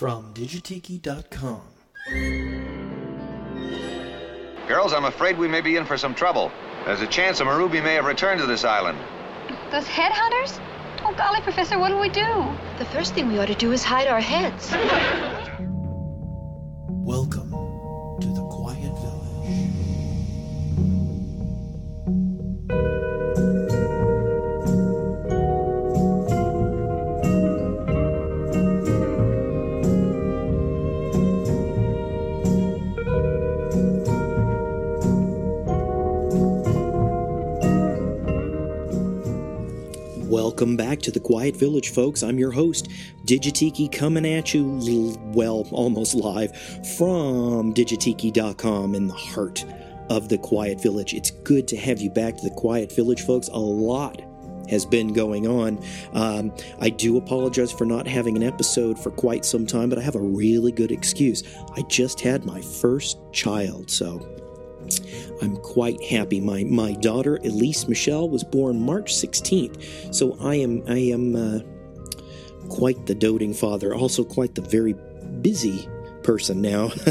from digitiki.com. Girls, I'm afraid we may be in for some trouble. There's a chance a Marubi may have returned to this island. Those headhunters? Oh, golly, Professor, what do we do? The first thing we ought to do is hide our heads. Welcome Welcome back to the Quiet Village, folks. I'm your host, Digitiki, coming at you, well, almost live from digitiki.com in the heart of the Quiet Village. It's good to have you back to the Quiet Village, folks. A lot has been going on. Um, I do apologize for not having an episode for quite some time, but I have a really good excuse. I just had my first child, so I'm quite happy. My my daughter Elise Michelle was born March 16th, so I am I am uh, quite the doting father. Also, quite the very busy person now.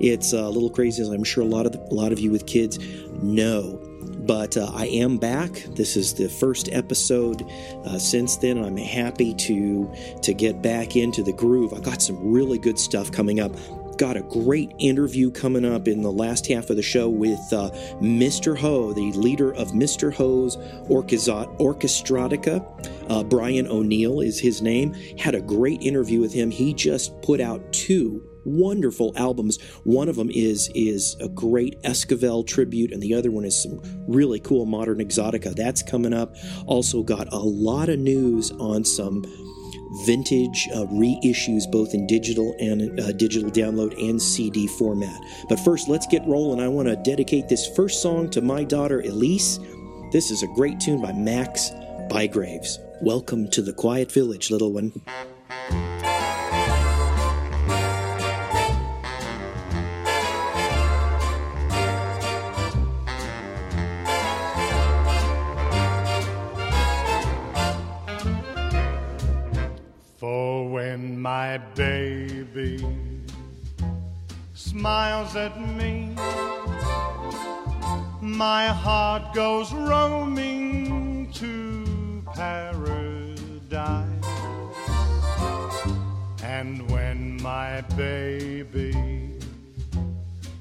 it's a little crazy, as I'm sure a lot of the, a lot of you with kids know. But uh, I am back. This is the first episode uh, since then, I'm happy to to get back into the groove. I got some really good stuff coming up got a great interview coming up in the last half of the show with uh, Mr. Ho, the leader of Mr. Ho's Orchestra- Orchestrotica. Uh, Brian O'Neill is his name. Had a great interview with him. He just put out two wonderful albums. One of them is is a great Esquivel tribute, and the other one is some really cool modern exotica. That's coming up. Also got a lot of news on some vintage uh, reissues both in digital and uh, digital download and CD format. But first, let's get rolling. I want to dedicate this first song to my daughter Elise. This is a great tune by Max Bygraves. Welcome to the Quiet Village, little one. My baby smiles at me, my heart goes roaming to paradise. And when my baby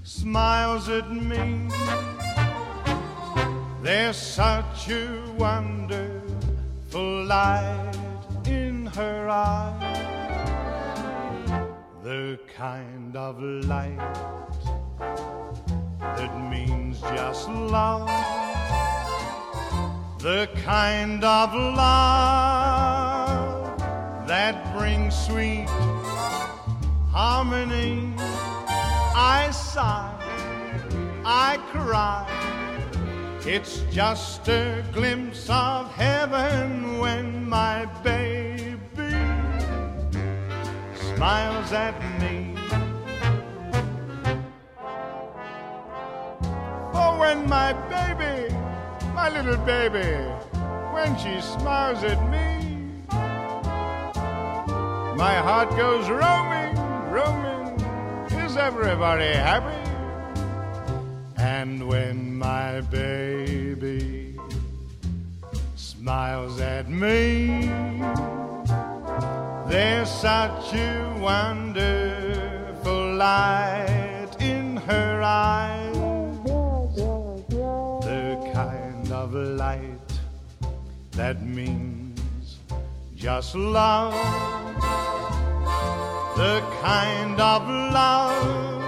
smiles at me, there's such a wonderful light in her eyes, the kind of light that means just love, the kind of love that brings sweet harmony. I sigh, I cry. It's just a glimpse of heaven when my baby smiles at me. Oh, when my baby, my little baby, when she smiles at me, my heart goes roaming, roaming. Is everybody happy? And when my baby smiles at me, there's such a wonderful light in her eyes, the kind of light that means just love, the kind of love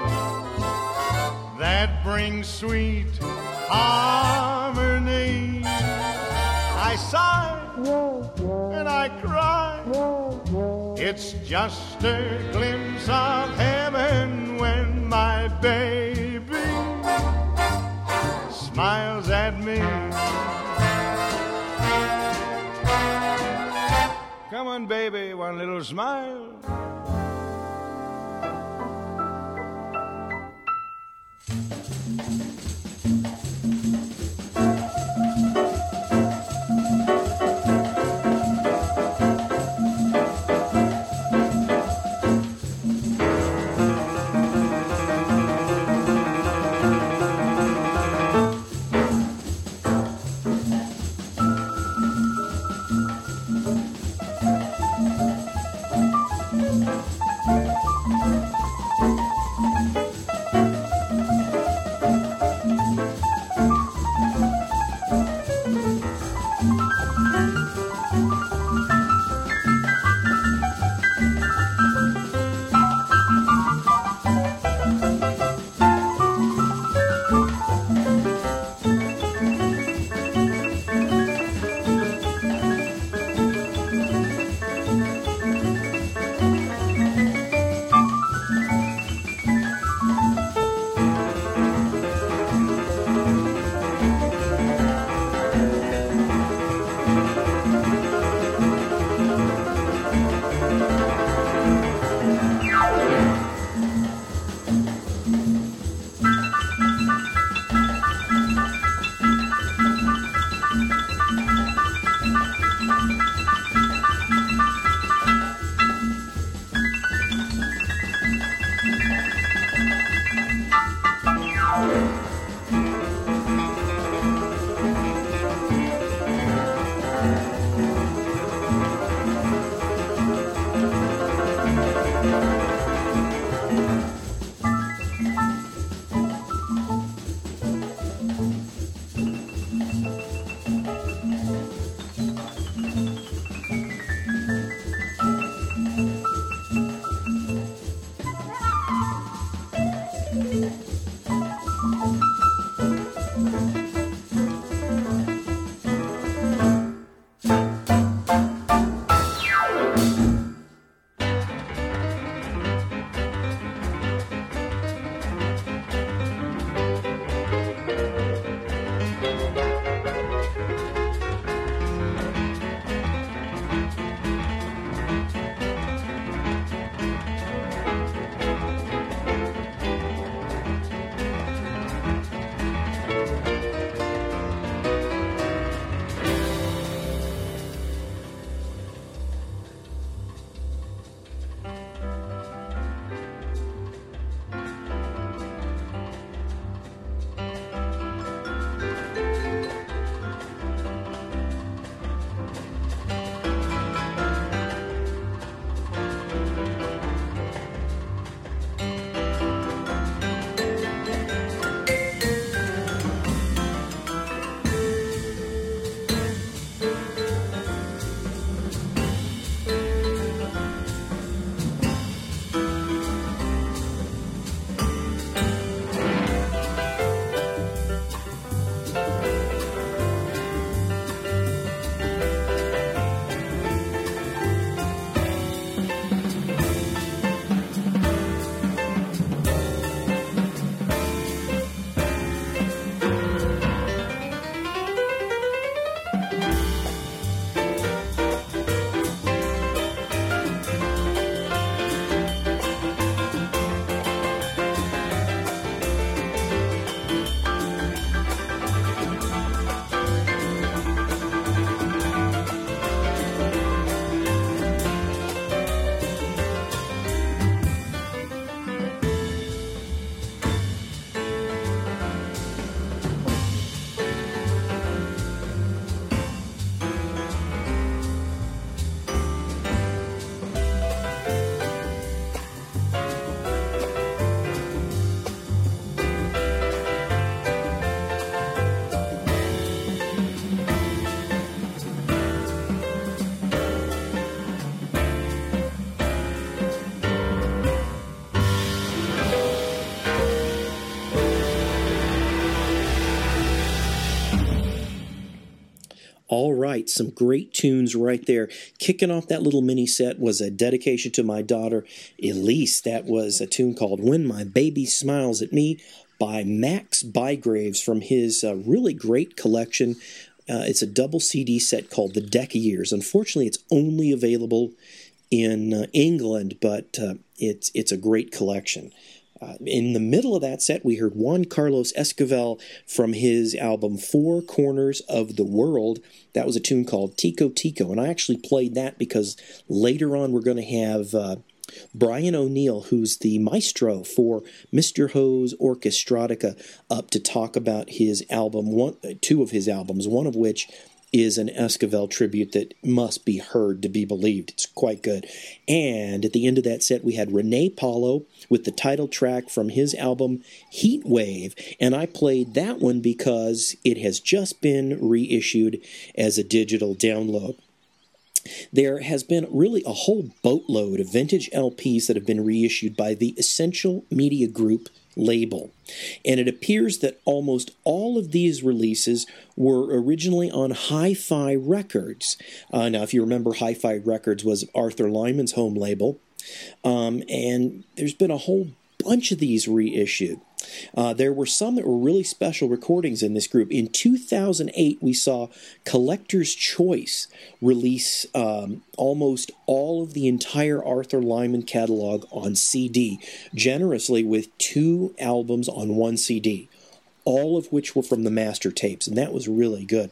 that brings sweet harmony. I sigh and I cry. It's just a glimpse of heaven when my baby smiles at me. Come on, baby, one little smile. All right, some great tunes right there. Kicking off that little mini set was a dedication to my daughter Elise. That was a tune called When My Baby Smiles at Me by Max Bygraves from his uh, really great collection. Uh, it's a double CD set called The Deck of Years. Unfortunately, it's only available in uh, England, but uh, it's it's a great collection. Uh, in the middle of that set, we heard Juan Carlos Esquivel from his album Four Corners of the World. That was a tune called Tico Tico, and I actually played that because later on we're going to have uh, Brian O'Neill, who's the maestro for Mr. Ho's Orchestrotica, up to talk about his album, one, two of his albums, one of which is an Esquivel tribute that must be heard to be believed. It's quite good. And at the end of that set, we had Rene Paulo with the title track from his album Heat Wave. And I played that one because it has just been reissued as a digital download. There has been really a whole boatload of vintage LPs that have been reissued by the Essential Media Group label. And it appears that almost all of these releases were originally on Hi Fi Records. Uh, now, if you remember, Hi Fi Records was Arthur Lyman's home label. Um, and there's been a whole bunch of these reissued. Uh, there were some that were really special recordings in this group. In 2008, we saw Collector's Choice release um, almost all of the entire Arthur Lyman catalog on CD, generously with two albums on one CD all of which were from the master tapes, and that was really good.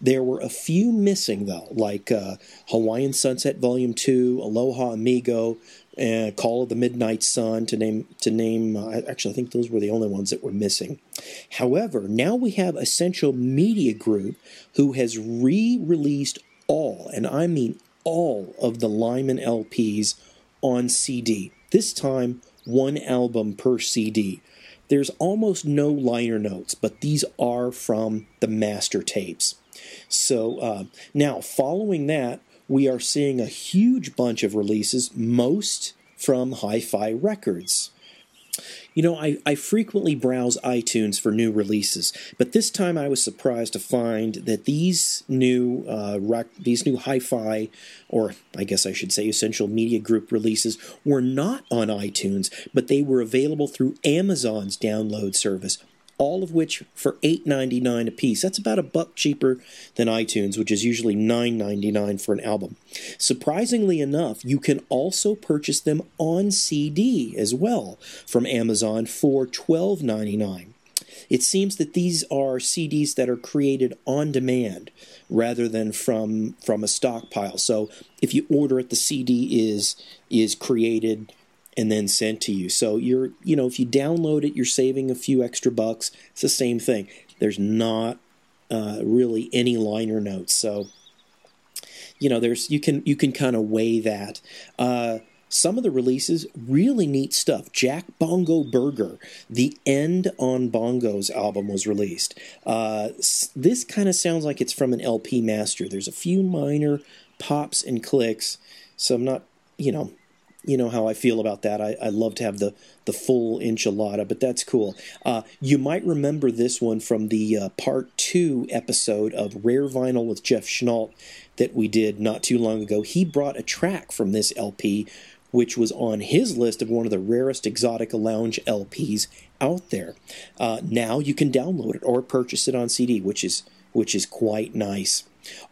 There were a few missing, though, like uh, Hawaiian Sunset Volume 2, Aloha Amigo, and Call of the Midnight Sun to name to name. Uh, actually, I think those were the only ones that were missing. However, now we have Essential Media Group, who has re-released all, and I mean all, of the Lyman LPs on CD. This time, one album per CD. There's almost no liner notes, but these are from the master tapes. So uh, now, following that, we are seeing a huge bunch of releases, most from Hi Fi Records. You know, I, I frequently browse iTunes for new releases, but this time I was surprised to find that these new uh, these new hi-fi, or I guess I should say Essential Media Group releases, were not on iTunes, but they were available through Amazon's download service all of which for $8.99 a piece. That's about a buck cheaper than iTunes, which is usually $9.99 for an album. Surprisingly enough, you can also purchase them on CD as well from Amazon for $12.99. It seems that these are CDs that are created on demand rather than from from a stockpile. So if you order it, the CD is is created and then sent to you. So you're, you know, if you download it, you're saving a few extra bucks. It's the same thing. There's not uh, really any liner notes, so you know, there's you can you can kind of weigh that. Uh, some of the releases really neat stuff. Jack Bongo Burger, the End on Bongos album was released. Uh, this kind of sounds like it's from an LP master. There's a few minor pops and clicks, so I'm not, you know, you know how I feel about that. I, I love to have the, the full enchilada, but that's cool. Uh, you might remember this one from the uh, part two episode of Rare Vinyl with Jeff Schnault that we did not too long ago. He brought a track from this LP, which was on his list of one of the rarest Exotica Lounge LPs out there. Uh, now you can download it or purchase it on CD, which is which is quite nice.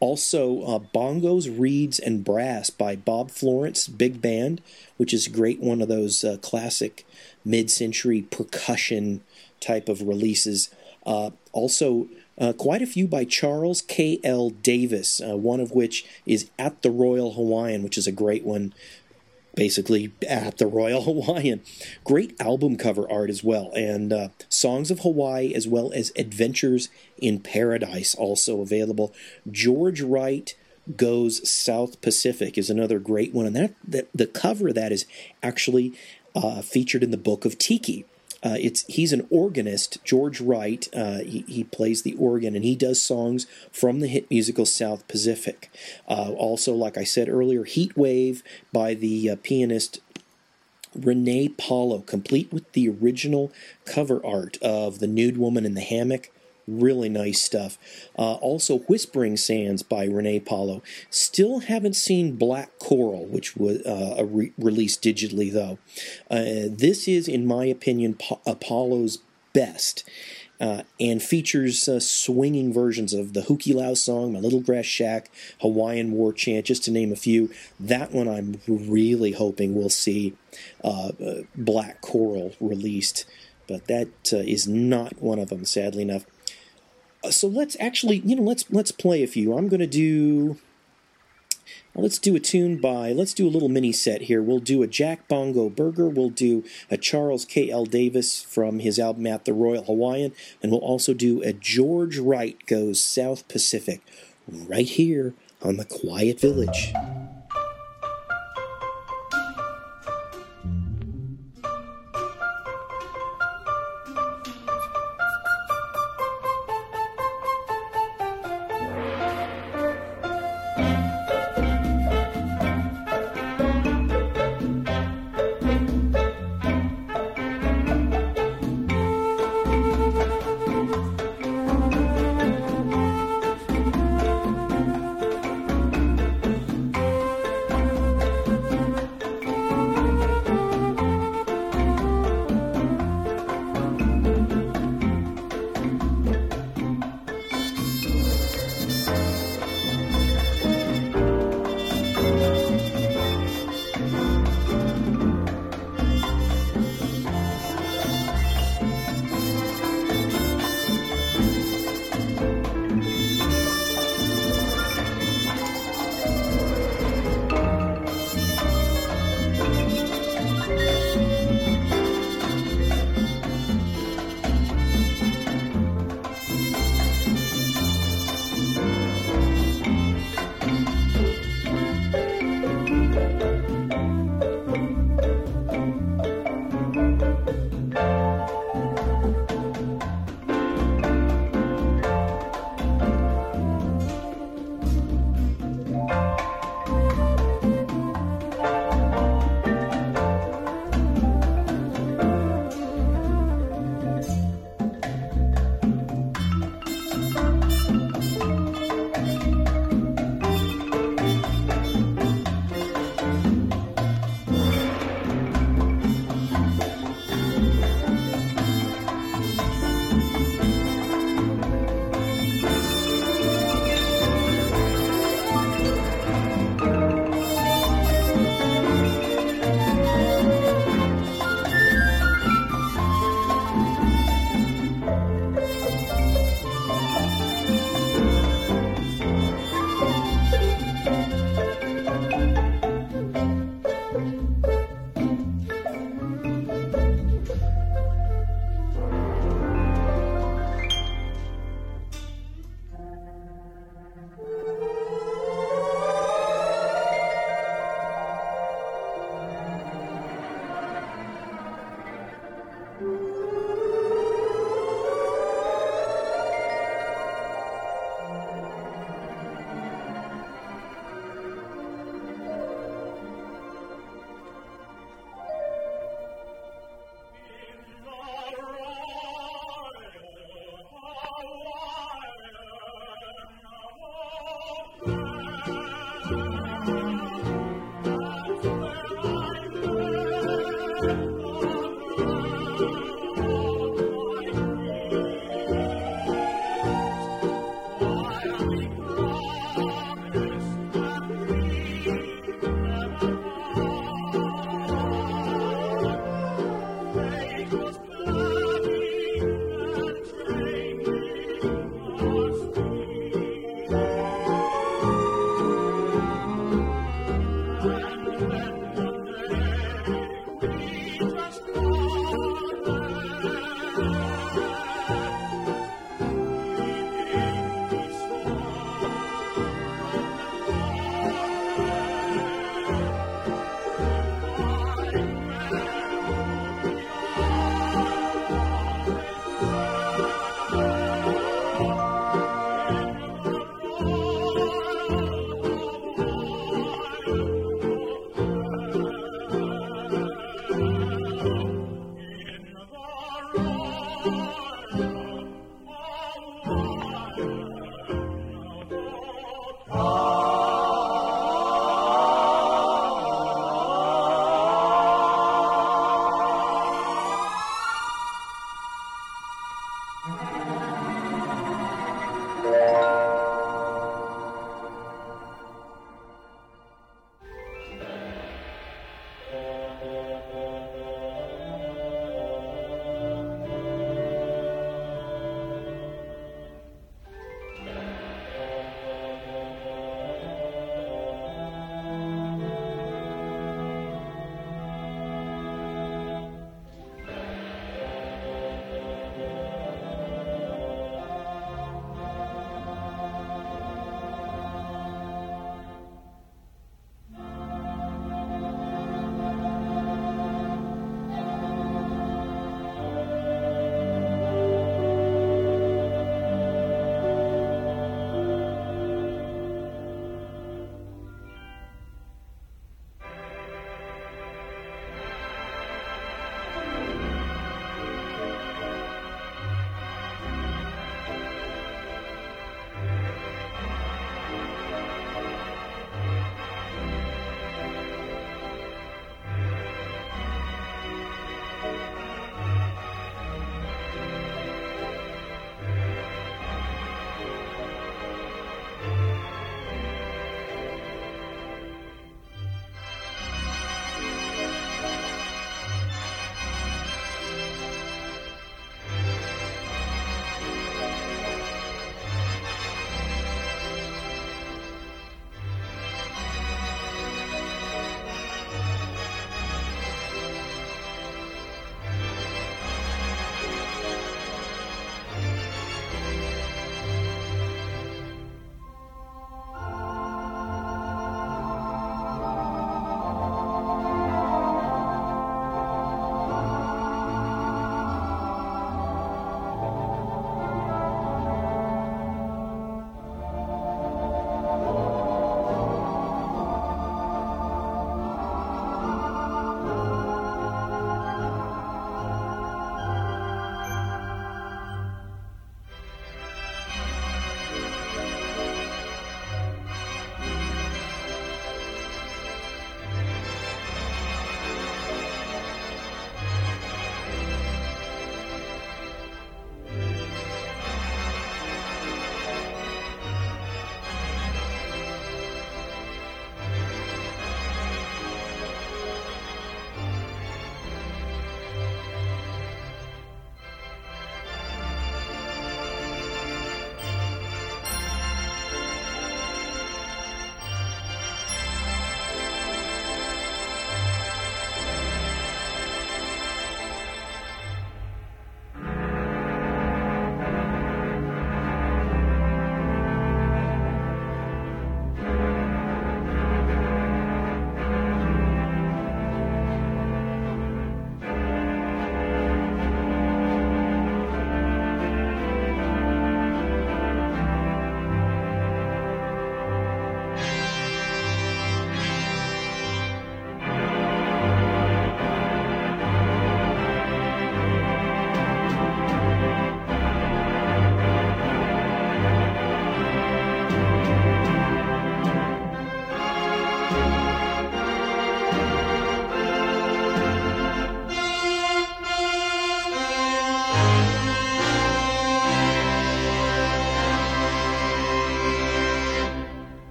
Also, uh, Bongos, Reeds, and Brass by Bob Florence Big Band, which is great, one of those uh, classic mid century percussion type of releases. Uh, also, uh, quite a few by Charles K.L. Davis, uh, one of which is At the Royal Hawaiian, which is a great one basically at the Royal Hawaiian. Great album cover art as well, and uh, Songs of Hawaii as well as Adventures in Paradise also available. George Wright Goes South Pacific is another great one, and that, that the cover of that is actually uh, featured in the Book of Tiki. Uh, it's he's an organist, George Wright. Uh, he, he, plays the organ and he does songs from the hit musical South Pacific. Uh, also, like I said earlier, Heat Wave by the uh, pianist Renee Paulo, complete with the original cover art of the nude woman in the hammock. Really nice stuff. Uh, also, Whispering Sands by Renee Paulo. Still haven't seen Black Coral, which was uh, re- released digitally, though. Uh, this is, in my opinion, pa- Apollo's best. Uh, and features uh, swinging versions of the Hukilau song, My Little Grass Shack, Hawaiian War Chant, just to name a few. That one I'm really hoping we'll see uh, uh Black Coral released, but that uh, is not one of them, sadly enough. Uh, so let's actually, you know, let's let's play a few. I'm going to do. Let's do a tune by. Let's do a little mini set here. We'll do a Jack Bongo Burger. We'll do a Charles K. L. Davis from his album At the Royal Hawaiian, and we'll also do a George Wright Goes South Pacific, right here on the Quiet Village.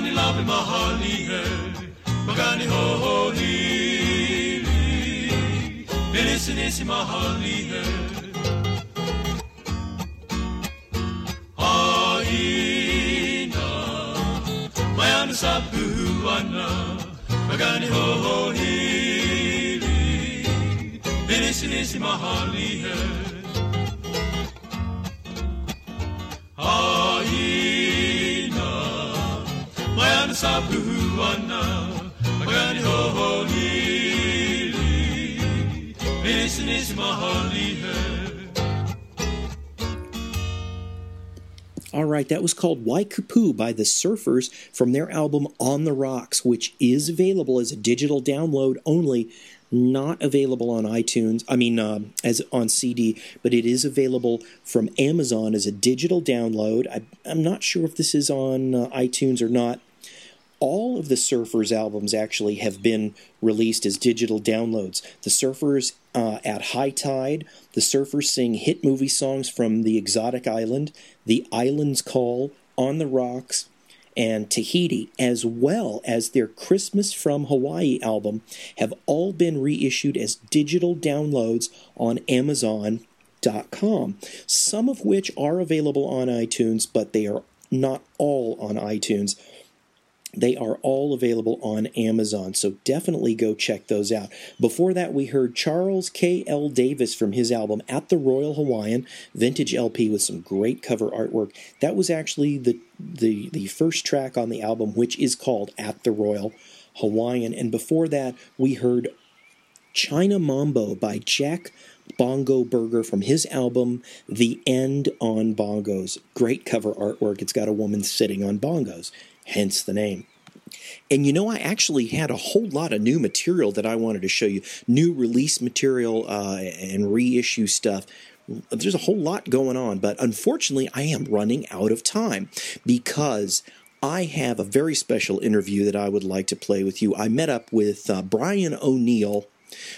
Magani love mahali he, magani ho ho li li, inisi nisi mahali he. Aina Mayana sa puana Magani ho ho hili Nisi nisi mahali he All right, that was called Waikupu by the Surfers from their album On the Rocks, which is available as a digital download only, not available on iTunes. I mean, uh, as on CD, but it is available from Amazon as a digital download. I, I'm not sure if this is on uh, iTunes or not. All of the Surfers albums actually have been released as digital downloads. The Surfers uh, at High Tide, the Surfers sing hit movie songs from the exotic island, The Island's Call, On the Rocks, and Tahiti, as well as their Christmas from Hawaii album, have all been reissued as digital downloads on Amazon.com. Some of which are available on iTunes, but they are not all on iTunes. They are all available on Amazon, so definitely go check those out. Before that, we heard Charles K.L. Davis from his album At the Royal Hawaiian, vintage LP with some great cover artwork. That was actually the, the, the first track on the album, which is called At the Royal Hawaiian. And before that, we heard China Mambo by Jack Bongo Burger from his album The End on Bongos. Great cover artwork. It's got a woman sitting on bongos, hence the name. And you know, I actually had a whole lot of new material that I wanted to show you new release material uh, and reissue stuff. There's a whole lot going on, but unfortunately, I am running out of time because I have a very special interview that I would like to play with you. I met up with uh, Brian O'Neill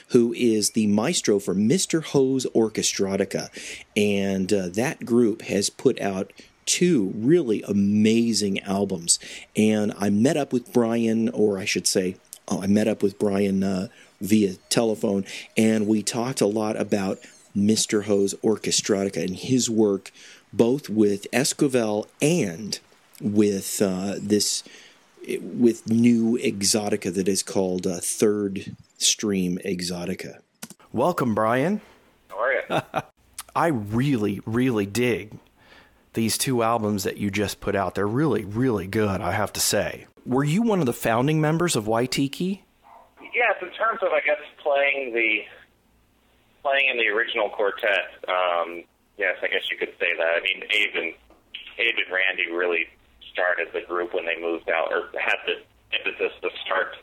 who is the maestro for Mr. Ho's Orchestrotica. And uh, that group has put out two really amazing albums. And I met up with Brian, or I should say, oh, I met up with Brian uh, via telephone, and we talked a lot about Mr. Ho's Orchestrotica and his work, both with Esquivel and with uh, this with new exotica that is called uh, Third Stream Exotica. Welcome, Brian. How are you? I really, really dig these two albums that you just put out. They're really, really good, I have to say. Were you one of the founding members of Waitiki? Yes, in terms of I guess playing the playing in the original quartet. Um, yes, I guess you could say that. I mean, Abe and Abe and Randy really started the group when they moved out, or had the impetus to start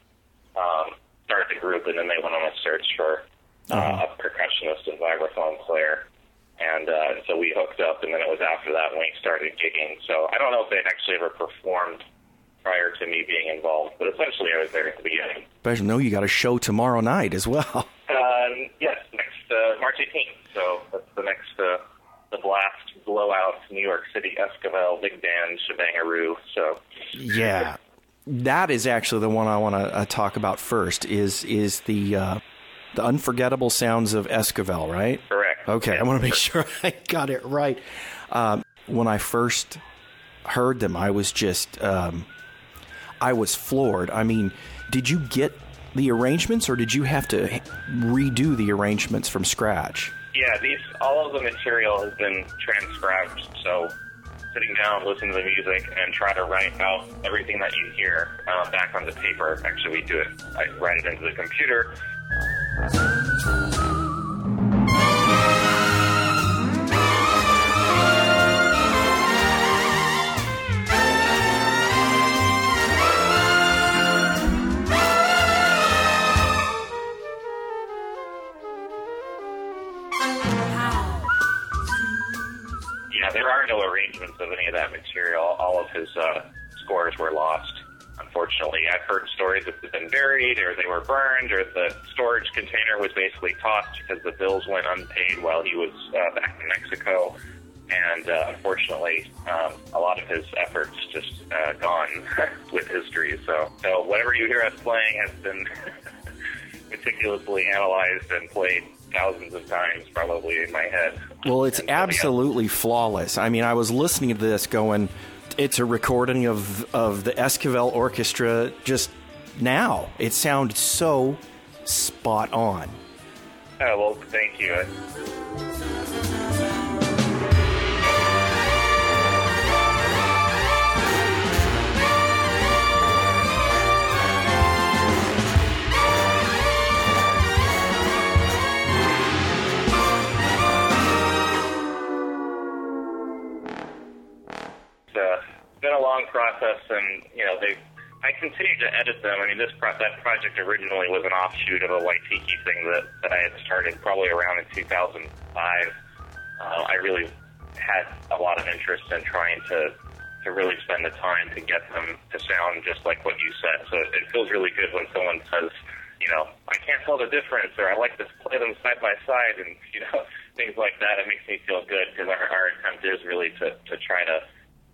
um, start the group, and then they went on a search for uh, Uh-huh. a percussionist and vibraphone player. And uh, so we hooked up, and then it was after that when we started gigging. So I don't know if they'd actually ever performed prior to me being involved, but essentially I was there at the beginning. But I know you got a show tomorrow night as well. Um, yes, next uh, March 18th. So that's the next uh, the blast blowout New York City Esquivel big band shebangaroo. So Yeah, that is actually the one I want to uh, talk about first. Is is the uh, the unforgettable sounds of Esquivel, right? correct. Okay, I want to make sure I got it right. Um, when I first heard them, I was just um, I was floored. I mean, did you get the arrangements, or did you have to redo the arrangements from scratch? Yeah, these all of the material has been transcribed. So sitting down, listen to the music, and try to write out everything that you hear uh, back the paper. Actually, we do it. I write it into the computer. That material. All of his uh, scores were lost, unfortunately. I've heard stories that they've been buried, or they were burned, or the storage container was basically tossed because the bills went unpaid while he was uh, back in Mexico. And uh, unfortunately, um, a lot of his efforts just uh, gone with history. So, so whatever you hear us playing has been meticulously analyzed and played thousands of times, probably in my head. Well, it's And so, yeah. absolutely flawless. I mean, I was listening to this going, it's a recording of, of the Esquivel Orchestra just now. It sounded so spot on. Oh, well, thank you. It's I continue to edit them. I mean, this pro- that project originally was an offshoot of a Waitiki thing that that I had started probably around in 2005. Uh, I really had a lot of interest in trying to to really spend the time to get them to sound just like what you said. So it feels really good when someone says, you know, I can't tell the difference, or I like to play them side by side, and you know, things like that. It makes me feel good because our, our attempt is really to to try to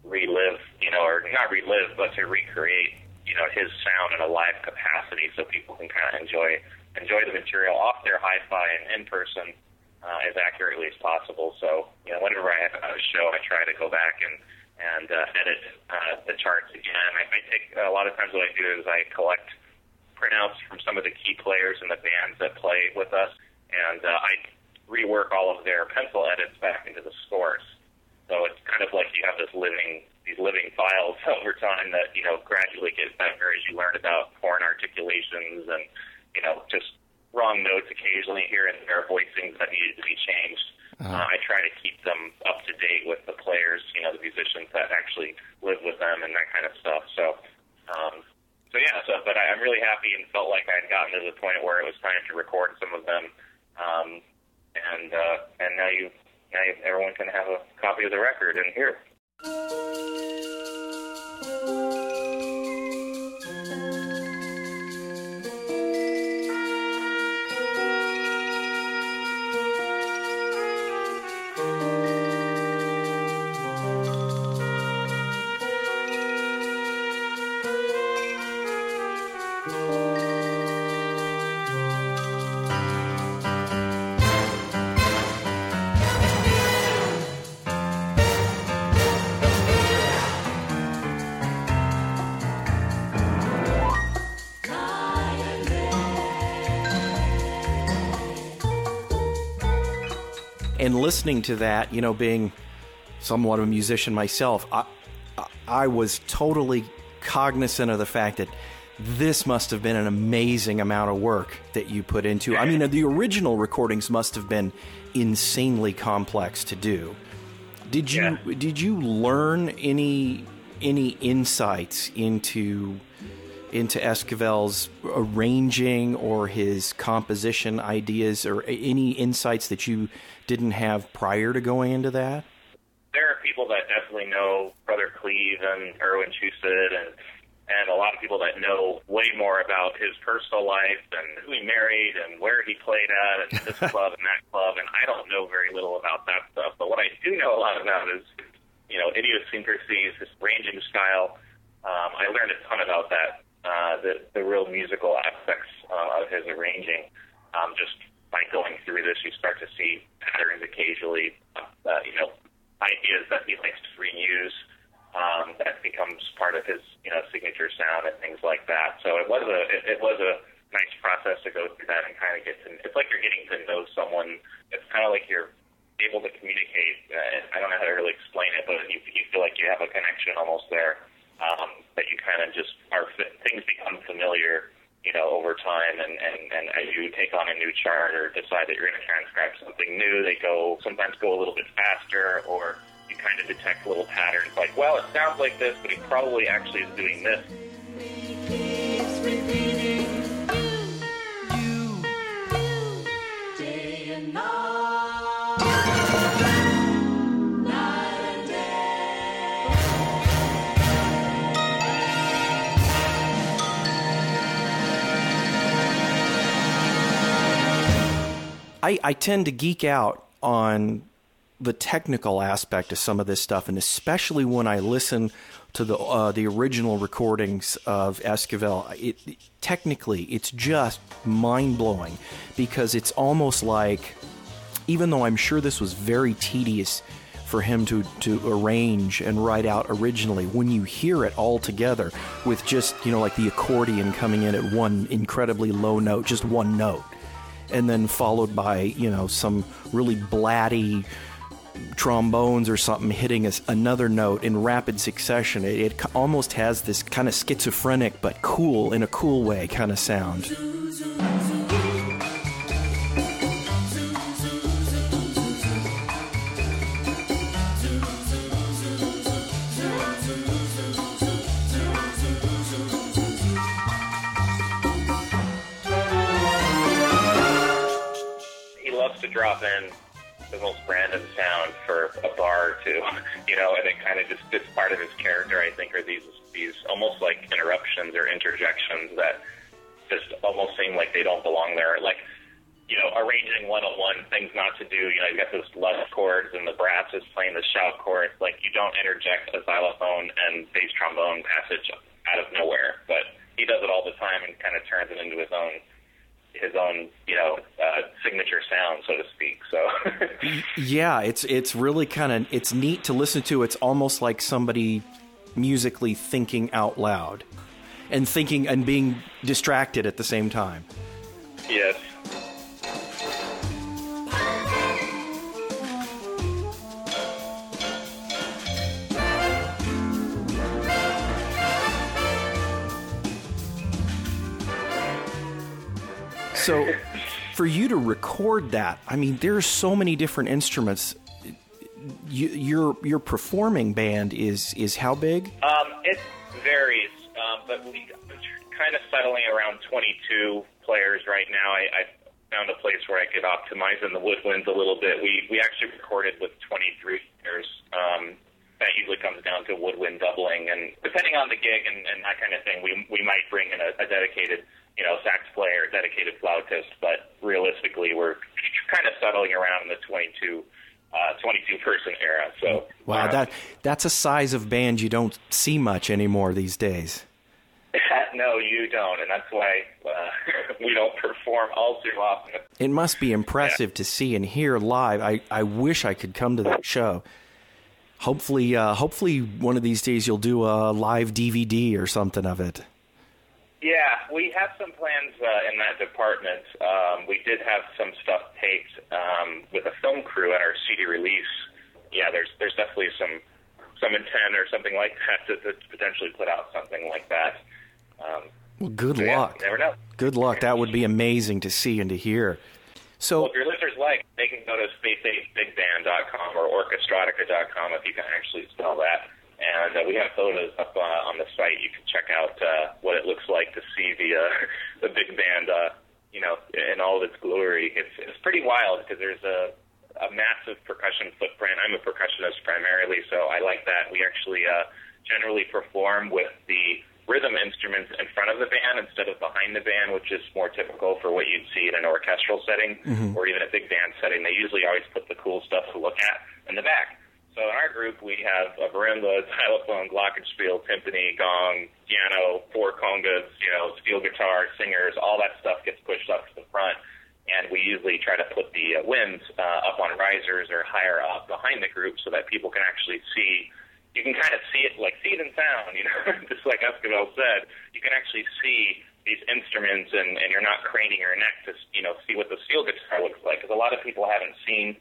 relive, you know, or not relive, but to recreate, you know, his sound in a live capacity, so people can kind of enjoy enjoy the material off their hi-fi and in person uh, as accurately as possible. So, you know, whenever I have a show, I try to go back and and uh, edit uh, the charts again. I, I take a lot of times what I do is I collect printouts from some of the key players in the bands that play with us, and uh, I rework all of their pencil edits back into the scores. So it's kind of like you have this living these living files over time that you know gradually get better as you learn about horn articulations and you know just wrong notes occasionally here and there, voicings that needed to be changed. uh I try to keep them up to date with the players, you know, the musicians that actually live with them and that kind of stuff. So, um, so yeah. So, but I, I'm really happy and felt like I had gotten to the point where it was time to record some of them. Um, and uh, and now you, now you, everyone can have a copy of the record and hear. it. Música And listening to that, you know, being somewhat of a musician myself, I, I- I was totally cognizant of the fact that this must have been an amazing amount of work that you put into. I mean, the original recordings must have been insanely complex to do. Did you did you learn any any insights into into Esquivel's arranging or his composition ideas or any insights that you didn't have prior to going into that? there are people that definitely know Brother Cleve and Irwin Chusid and and a lot of people that know way more about his personal life and who he married and where he played at and this club and that club and I don't know very little about that stuff. But what I do know a lot about is, you know, idiosyncrasies, his ranging style. Um, I learned a ton about that, uh, the the real musical aspects uh, of his arranging. Um, just by going through this, you start to see patterns occasionally. Uh, you know, ideas that he likes to reuse um, that becomes part of his you know signature sound and things like that. So it was a it, it was a nice process to go through that and kind of get to. It's like you're getting to know someone. It's kind of like you're able to communicate. Uh, I don't know how to really explain it, but you, you feel like you have a connection almost there. Um, that you kind of just are things become familiar, you know, over time, and and as you take on a new chart or decide that you're going to transcribe something new, they go sometimes go a little bit faster, or you kind of detect little patterns. Like, well, it sounds like this, but he probably actually is doing this. I, I tend to geek out on the technical aspect of some of this stuff, and especially when I listen to the uh, the original recordings of Esquivel. It, technically, it's just mind blowing because it's almost like, even though I'm sure this was very tedious for him to to arrange and write out originally, when you hear it all together with just you know like the accordion coming in at one incredibly low note, just one note and then followed by you know some really blatty trombones or something hitting us another note in rapid succession. It, it almost has this kind of schizophrenic but cool in a cool way kind of sound. Drop in the most random sound for a bar or two, you know, and it kind of just fits part of his character. I think are these these almost like interruptions or interjections that just almost seem like they don't belong there. Like you know, arranging one-on-one things not to do. You know, you got those lush chords and the brass is playing the shout chord. Like you don't interject a xylophone and bass trombone passage out of nowhere, but he does it all the time and kind of turns it into his own his own, you know, uh, signature sound, so to speak. So, yeah, it's it's really kind of it's neat to listen to. It's almost like somebody musically thinking out loud and thinking and being distracted at the same time. Yes. So, for you to record that, I mean, there's so many different instruments. You, your your performing band is is how big? Um, it varies, um, but we are kind of settling around 22 players right now. I, I found a place where I could optimize in the woodwinds a little bit. We we actually recorded with 23 players. Um, that usually comes down to woodwind doubling, and depending on the gig and, and that kind of thing, we we might bring in a, a dedicated you know, sax player, dedicated flautist, but realistically, we're kind of settling around in the 22, uh, 22 person era. So wow, that that's a size of band you don't see much anymore these days. no, you don't, and that's why uh, we don't perform all too often. It must be impressive yeah. to see and hear live. I, I wish I could come to that show. Hopefully, uh, hopefully one of these days you'll do a live DVD or something of it. Yeah, we have some plans uh, in that department. Um, we did have some stuff taped um, with a film crew at our CD release. Yeah, there's there's definitely some some intent or something like that to, to potentially put out something like that. Um, well, good so luck. Yeah, never know. Good luck. That would be amazing to see and to hear. So, well, if your listeners like, they can go to spaceagebigband.com or orchestrotica.com if you can actually spell that and uh, we have photos up uh, on the site. You can check out uh, what it looks like to see the uh, the big band, uh, you know, in all of its glory. It's it's pretty wild because there's a a massive percussion footprint. I'm a percussionist primarily, so I like that. We actually uh, generally perform with the rhythm instruments in front of the band instead of behind the band, which is more typical for what you'd see in an orchestral setting mm-hmm. or even a big band setting. They usually always put the cool stuff to look at in the back. So in our group, we have a marimba, xylophone, glockenspiel, timpani, gong, piano, four congas, you know, steel guitar, singers, all that stuff gets pushed up to the front. And we usually try to put the uh, winds uh, up on risers or higher up behind the group so that people can actually see. You can kind of see it, like see it in sound, you know, just like Esquivel said. You can actually see these instruments and, and you're not craning your neck to you know see what the steel guitar looks like because a lot of people haven't seen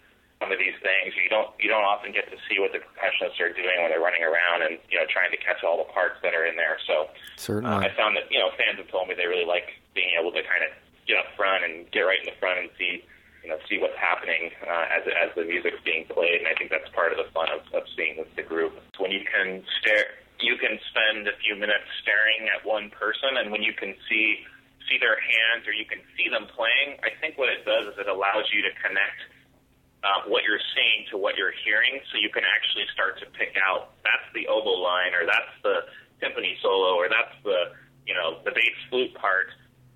some of these things. You don't you don't often get to see what the percussionists are doing when they're running around and you know trying to catch all the parts that are in there. So Certainly. uh, I found that you know fans have told me they really like being able to kind of get up front and get right in the front and see you know see what's happening uh, as as the music's being played. And I think that's part of the fun of, of seeing the, the group when you can stare. You can spend a few minutes staring at one person, and when you can see see their hands or you can see them playing, I think what it does is it allows you to connect uh, what you're seeing to what you're hearing, so you can actually start to pick out that's the oboe line, or that's the timpani solo, or that's the you know the bass flute part.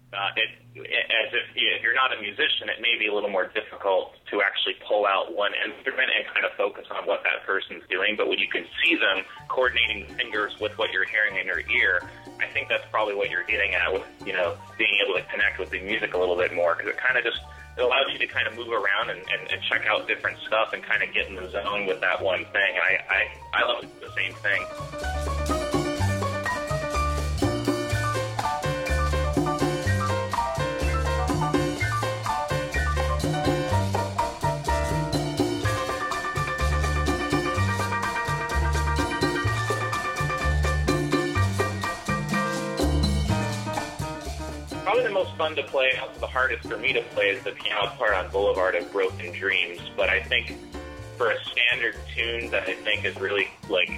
Uh, it, as if if you're not a musician, it may be a little more difficult to actually pull out one instrument and kind of focus on what that person's doing. But when you can see them coordinating fingers with what you're hearing in your ear, I think that's probably what you're getting at with you know being able to connect with the music a little bit more because it kind of just it allows you to kind of move around and, and, and check out different stuff and kind of get in the zone with that one thing. And I I, I love the same thing. Most fun to play, also the hardest for me to play, is the piano part on Boulevard of Broken Dreams. But I think for a standard tune that I think is really like,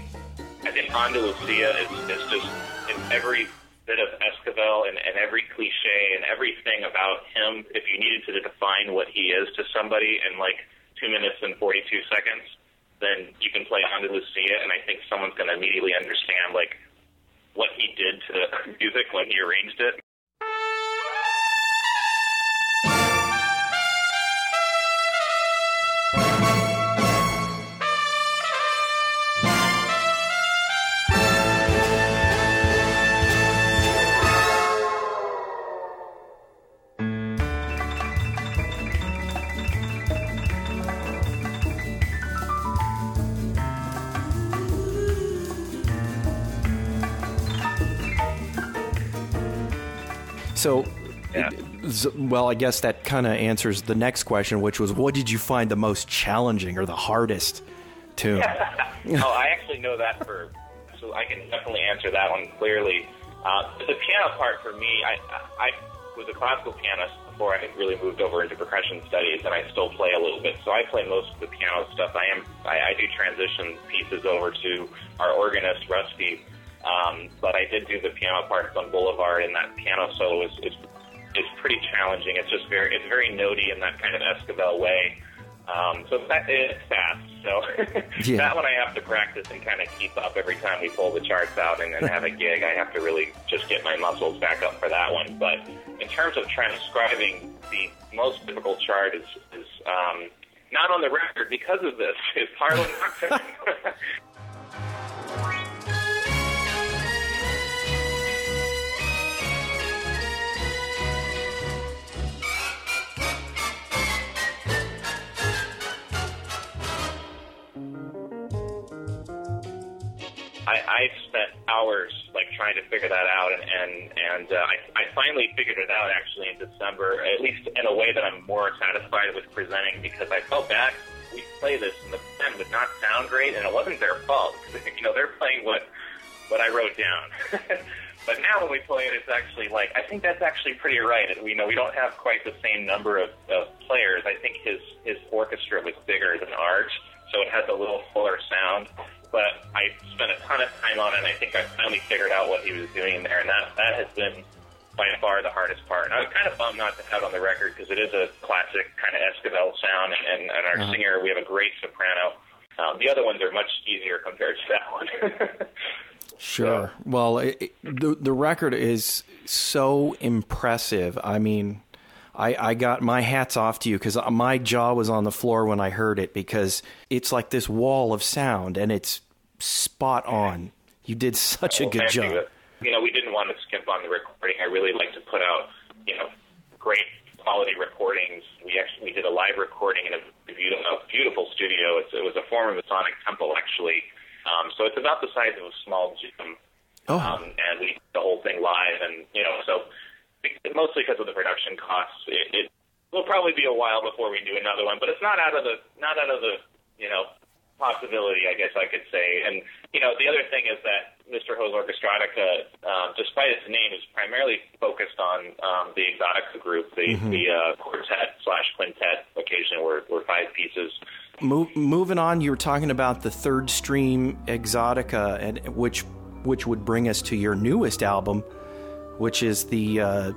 I think Andalusia is, is just in every bit of Esquivel and, and every cliche and everything about him. If you needed to define what he is to somebody in like two minutes and 42 seconds, then you can play Andalusia, and I think someone's going to immediately understand like what he did to music when he arranged it. So, z- well, I guess that kind of answers the next question, which was, what did you find the most challenging or the hardest tune? oh, I actually know that for, so I can definitely answer that one clearly. Uh, the piano part for me, I, I was a classical pianist before I really moved over into percussion studies, and I still play a little bit. So I play most of the piano stuff. I am, I, I do transition pieces over to our organist Rusty, um, but I did do the piano parts on Boulevard, and that piano solo is, is is pretty challenging. It's just very, it's very notey in that kind of Esquivel way. Um, so that is fast. So Yeah. that one I have to practice and kind of keep up every time we pull the charts out and, and have a gig. I have to really just get my muscles back up for that one. But in terms of transcribing, the most difficult chart is, is um, not on the record because of this. Is Harlan I, I spent hours like trying to figure that out, and and, and uh, I, I finally figured it out actually in December, at least in a way that I'm more satisfied with presenting because I felt bad. We play this, and the band would not sound great, and it wasn't their fault. you know, they're playing what what I wrote down. but now when we play it, it's actually like I think that's actually pretty right. We know we don't have quite the same number of, of players. I think his his orchestra was bigger than ours, so it has a little fuller sound. But I spent a ton of time on it, and I think I finally figured out what he was doing there, and that that has been by far the hardest part. And I was kind of bummed not to have it on the record because it is a classic kind of Esquivel sound, and, and our Uh-huh. singer, we have a great soprano. Um, the other ones are much easier compared to that one. Sure. Well, it- the the record is so impressive. I mean, I I got my hats off to you because my jaw was on the floor when I heard it because it's like this wall of sound and it's spot on. You did such a good thank you. job. You know, we didn't want to skimp on the recording. I really like to put out, you know, great quality recordings. We actually we did a live recording in a beautiful, a beautiful studio. It's, it was a form of a sonic temple, actually. Um, so it's about the size of a small gym. Oh. Um, and we did the whole thing live, and you know, so mostly because of the production costs. It, it will probably be a while before we do another one, but it's not out of the not out of the you know possibility, I guess I could say. And you know, the other thing is that Mr. Ho's Orchestrotica, uh, despite its name, is primarily focused on um, the Exotica group, the Mhm. the uh, quartet slash quintet. Occasionally, we're, we're five pieces. Mo- moving on, you were talking about the third stream Exotica, and which which would bring us to your newest album, which is the uh,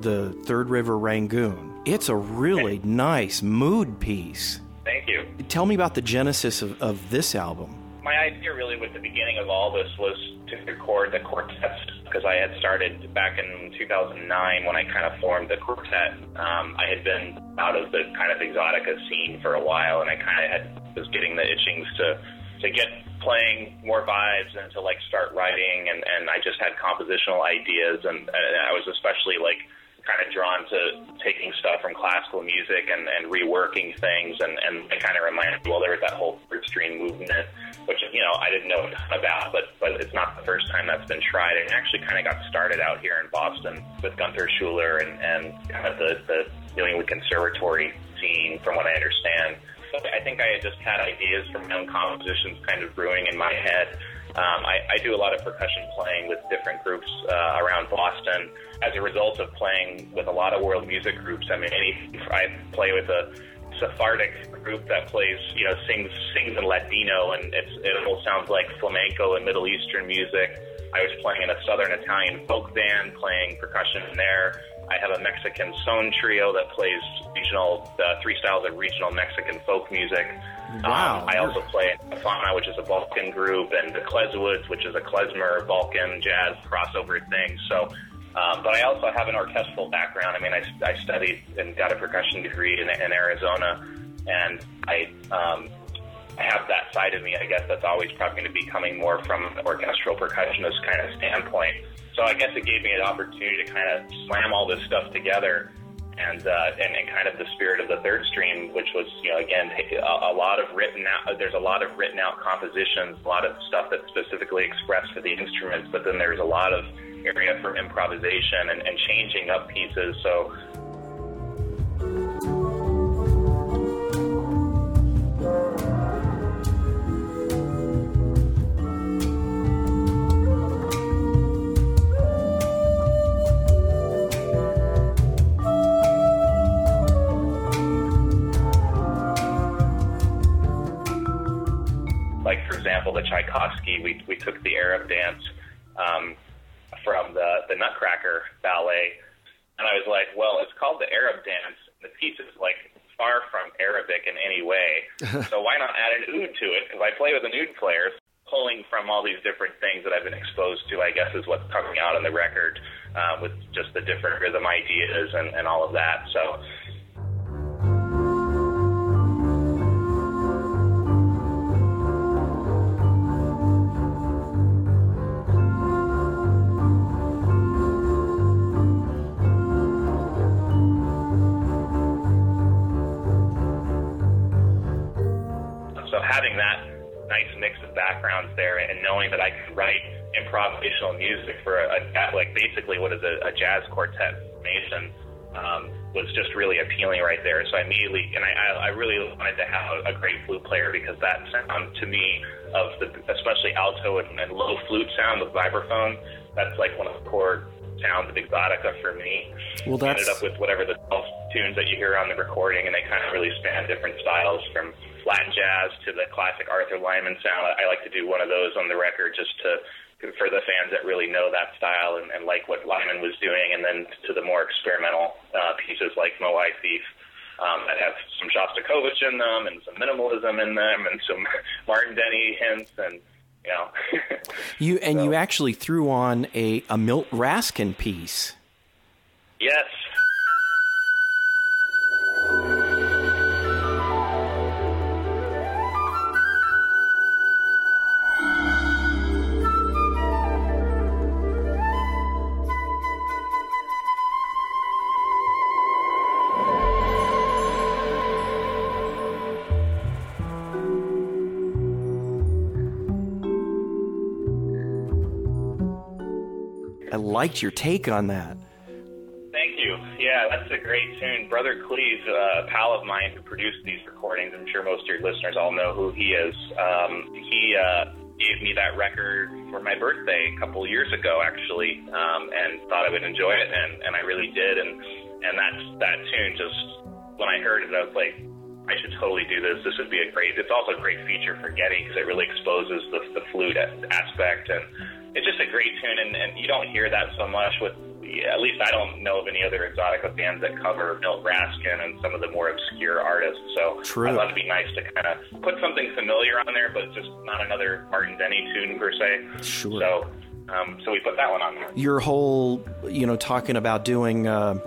the Third River Rangoon. It's a really nice mood piece. Thank you. Tell me about the genesis of, of this album. my idea really with the beginning of all this was to record the quartet because I had started back in 2009 when I kind of formed the quartet. Um, I had been out of the kind of exotica scene for a while, and I kind of had was getting the itchings to to get playing more vibes and to like start writing, and and I just had compositional ideas, and, and I was especially like kind of drawn to taking stuff from classical music and, and reworking things and, and it kind of reminded me, well, there was that whole third stream movement, which, you know, I didn't know about, but, but it's not the first time that's been tried. It actually kind of got started out here in Boston with Gunther Schuller and, and kind of the, the New England Conservatory scene, from what I understand. I think I had just had ideas from my own compositions kind of brewing in my head. Um, I, I do a lot of percussion playing with different groups uh, around Boston. As a result of playing with a lot of world music groups, I mean, any, I play with a Sephardic group that plays, you know, sings sings in Ladino, and it almost sounds like flamenco and Middle Eastern music. I was playing in a Southern Italian folk band, playing percussion in there. I have a Mexican son trio that plays regional, uh, three styles of regional Mexican folk music. Wow. Um, I also play in Afana, which is a Balkan group, and the Klezwoods, which is a klezmer Balkan jazz crossover thing. So, um, but I also have an orchestral background. I mean, I, I studied and got a percussion degree in, in Arizona, and I um, I have that side of me, I guess, that's always probably going to be coming more from an orchestral percussionist kind of standpoint. So I guess it gave me an opportunity to kind of slam all this stuff together and, uh, and and kind of the spirit of the third stream, which was you know again a, a lot of written out. There's a lot of written out compositions, a lot of stuff that's specifically expressed for the instruments, but then there's a lot of area for improvisation and, and changing up pieces. So example, the Tchaikovsky, we we took the Arab dance um, from the the Nutcracker ballet, and I was like, well, it's called the Arab dance. The piece is like far from Arabic in any way, so why not add an oud to it? Because I play with an oud player, pulling from all these different things that I've been exposed to. I guess is what's coming out on the record uh, with just the different rhythm ideas and, and all of that. So. So improvisational music for a, a like basically what is a, a jazz quartet formation um, was just really appealing right there. So I immediately and I, I really wanted to have a, great flute player because that sound to me of the especially alto and, and low flute sound with vibraphone that's like one of the core sounds of exotica for me. Well, I ended up with whatever the 12 tunes that you hear on the recording, and they kind of really span different styles from Latin jazz to the classic Arthur Lyman sound. I, I like to do one of those on the record just to for the fans that really know that style and, and like what Lyman was doing, and then to the more experimental uh, pieces like Moai Thief. Um, that have some Shostakovich in them and some minimalism in them and some Martin Denny hints and you know You and you actually threw on a, a Milt Raskin piece. yes liked your take on that. Thank you. Yeah, that's a great tune. Brother Cleve, a pal of mine who produced these recordings, I'm sure most of your listeners all know who he is. Um, he uh, gave me that record for my birthday a couple years ago, actually, um, and thought I would enjoy it, and, and I really did. And and that that tune just when I heard it, I was like, I should totally do this. This would be a great. It's also a great feature for Geddy because it really exposes the the flute aspect, and it's just a great tune. And, and you don't hear that so much with. At least I don't know of any other Exotica bands that cover Milt Raskin and some of the more obscure artists. So True. I thought it'd be nice to kind of put something familiar on there, but just not another Martin Denny tune per se. Sure. So, um, so we put that one on there. Your whole, you know, talking about doing. Uh,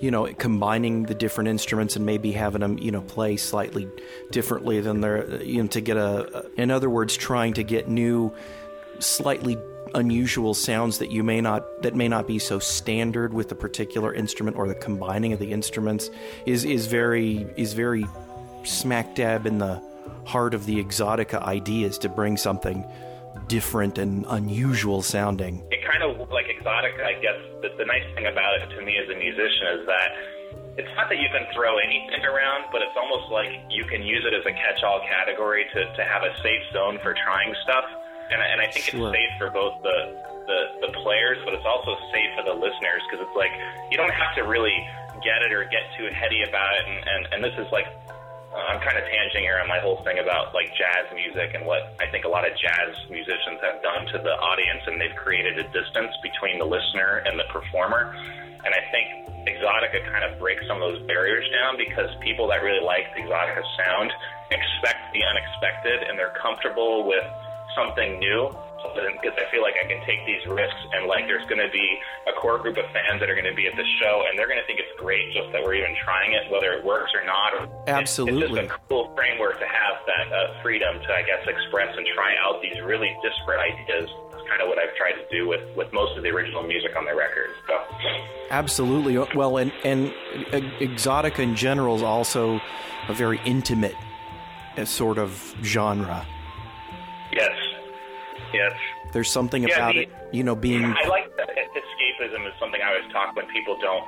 you know, combining the different instruments and maybe having them, you know, play slightly differently than they're, you know, to get a, in other words, trying to get new, slightly unusual sounds that you may not that may not be so standard with the particular instrument or the combining of the instruments is is very is very smack dab in the heart of the exotica ideas to bring something different and unusual sounding. It kind of like Exotica, I guess. The, the nice thing about it to me as a musician is that it's not that you can throw anything around, but it's almost like you can use it as a catch-all category to, to have a safe zone for trying stuff. And, and I think Sure. it's safe for both the, the, the players, but it's also safe for the listeners because it's like you don't have to really get it or get too heady about it. And, and, and this is like uh, I'm kind of tanging here on my whole thing about like jazz music and what I think a lot of jazz musicians have done to the audience, and they've created a distance between the listener and the performer. And I think Exotica kind of breaks some of those barriers down because people that really like the Exotica sound expect the unexpected, and they're comfortable with something new. Because I feel like I can take these risks, and like there's going to be a core group of fans that are going to be at the show, and they're going to think it's great just that we're even trying it, whether it works or not. Absolutely. it's, it's just a cool framework to have that uh, freedom to, I guess, express and try out these really disparate ideas. That's kind of what I've tried to do with with most of the original music on my records. So. Absolutely. Well, and and uh, exotica in general is also a very intimate uh, sort of genre. Yes. There's something Yeah, about the- it, you know, being I like that escapism is something I always talk when people don't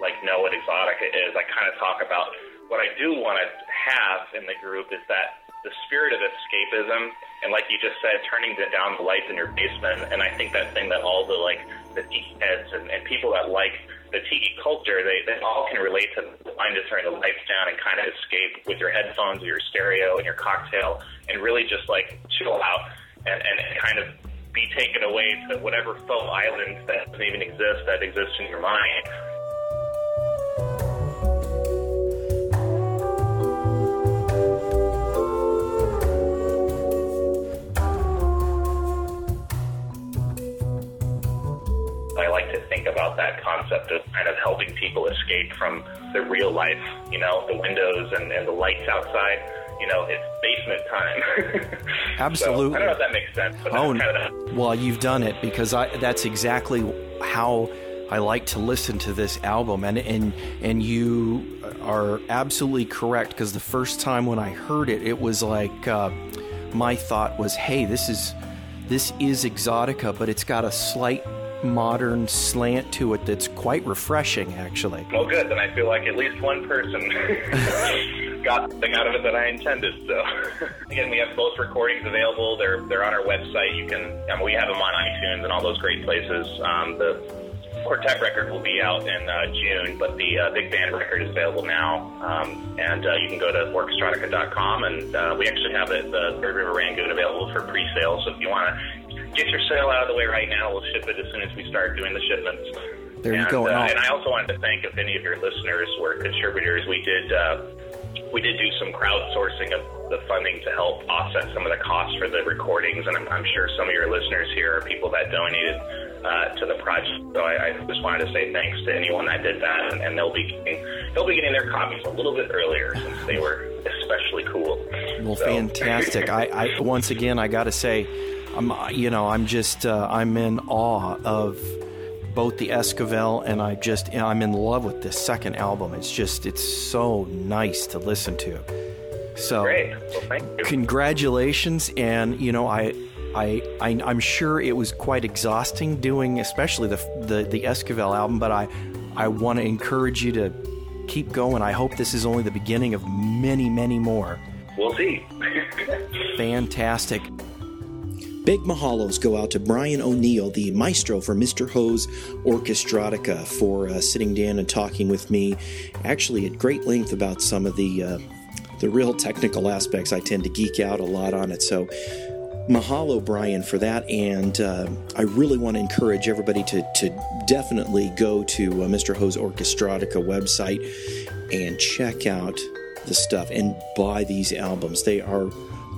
like know what exotica is. I kind of talk about what I do want to have in the group is that the spirit of escapism and like you just said, turning the, down the lights in your basement. And I think that thing that all the like the tiki heads and, and people that like the tiki culture, they, they all can relate to line to turn the lights down and kind of escape with your headphones or your stereo and your cocktail and really just like chill out and, and kind of be taken away to whatever faux island that doesn't even exist that exists in your mind. I like to think about that concept of kind of helping people escape from the real life, you know, the windows and, and the lights outside. You know, it's basement time. Absolutely. So, I don't know if that makes sense, but Oh, kind of well, you've done it because I, that's exactly how I like to listen to this album, and and and you are absolutely correct because the first time when I heard it, it was like uh, my thought was, "Hey, this is this is Exotica, but it's got a slight modern slant to it that's quite refreshing, actually." well, good. Then I feel like at least one person got something out of it that I intended. So, again, we have both recordings available. They're they're on our website. You can, I mean, we have them on iTunes and all those great places. Um, the quartet record will be out in uh, June, but the uh, big band record is available now. Um, and uh, you can go to orchestrotica.com, and uh, we actually have it, the Third River Rangoon available for pre-sale. So if you want to get your sale out of the way right now, we'll ship it as soon as we start doing the shipments. There you and, go. Uh, And I also wanted to thank if any of your listeners were contributors. We did uh, we did do some crowdsourcing of the funding to help offset some of the costs for the recordings, and I'm, I'm sure some of your listeners here are people that donated uh, to the project. So I, I just wanted to say thanks to anyone that did that, and, and they'll be getting, they'll be getting their copies a little bit earlier since they were especially cool. Well, So- fantastic. I, I once again, I got to say, I'm, you know, I'm just, uh, I'm in awe of both the Esquivel, and I just, I'm in love with this second album. It's just, it's so nice to listen to. So, Great. Well, thank you. congratulations, and you know, I. I, I, I'm sure it was quite exhausting doing, especially the the, the Esquivel album. But I, I want to encourage you to keep going. I hope this is only the beginning of many, many more. We'll see. Fantastic. Big mahalos go out to Brian O'Neill, the maestro for Mr. Ho's Orchestrotica, for uh, sitting down and talking with me, actually at great length about some of the uh, the real technical aspects. I tend to geek out a lot on it, so mahalo, Brian, for that. And uh, I really want to encourage everybody to to definitely go to uh, Mr. Ho's Orchestrotica website and check out the stuff and buy these albums. They are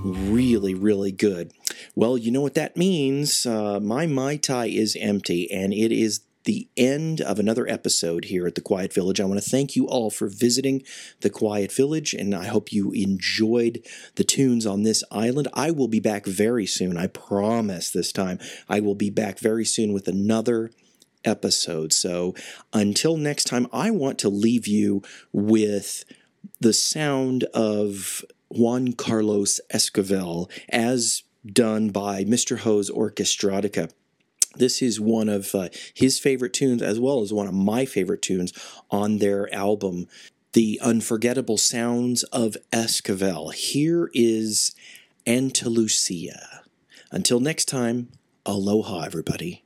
really, really good. Well, you know what that means. Uh, my Mai Tai is empty, and it is the end of another episode here at the Quiet Village. I want to thank you all for visiting the Quiet Village, and I hope you enjoyed the tunes on this island. I will be back very soon. I promise this time. I will be back very soon with another episode. So until next time, I want to leave you with the sound of Juan Carlos Esquivel as done by Mr. Ho's Orchestrotica. This is one of uh, his favorite tunes, as well as one of my favorite tunes on their album, The Unforgettable Sounds of Esquivel. Here is Andalusia. Until next time, aloha, everybody.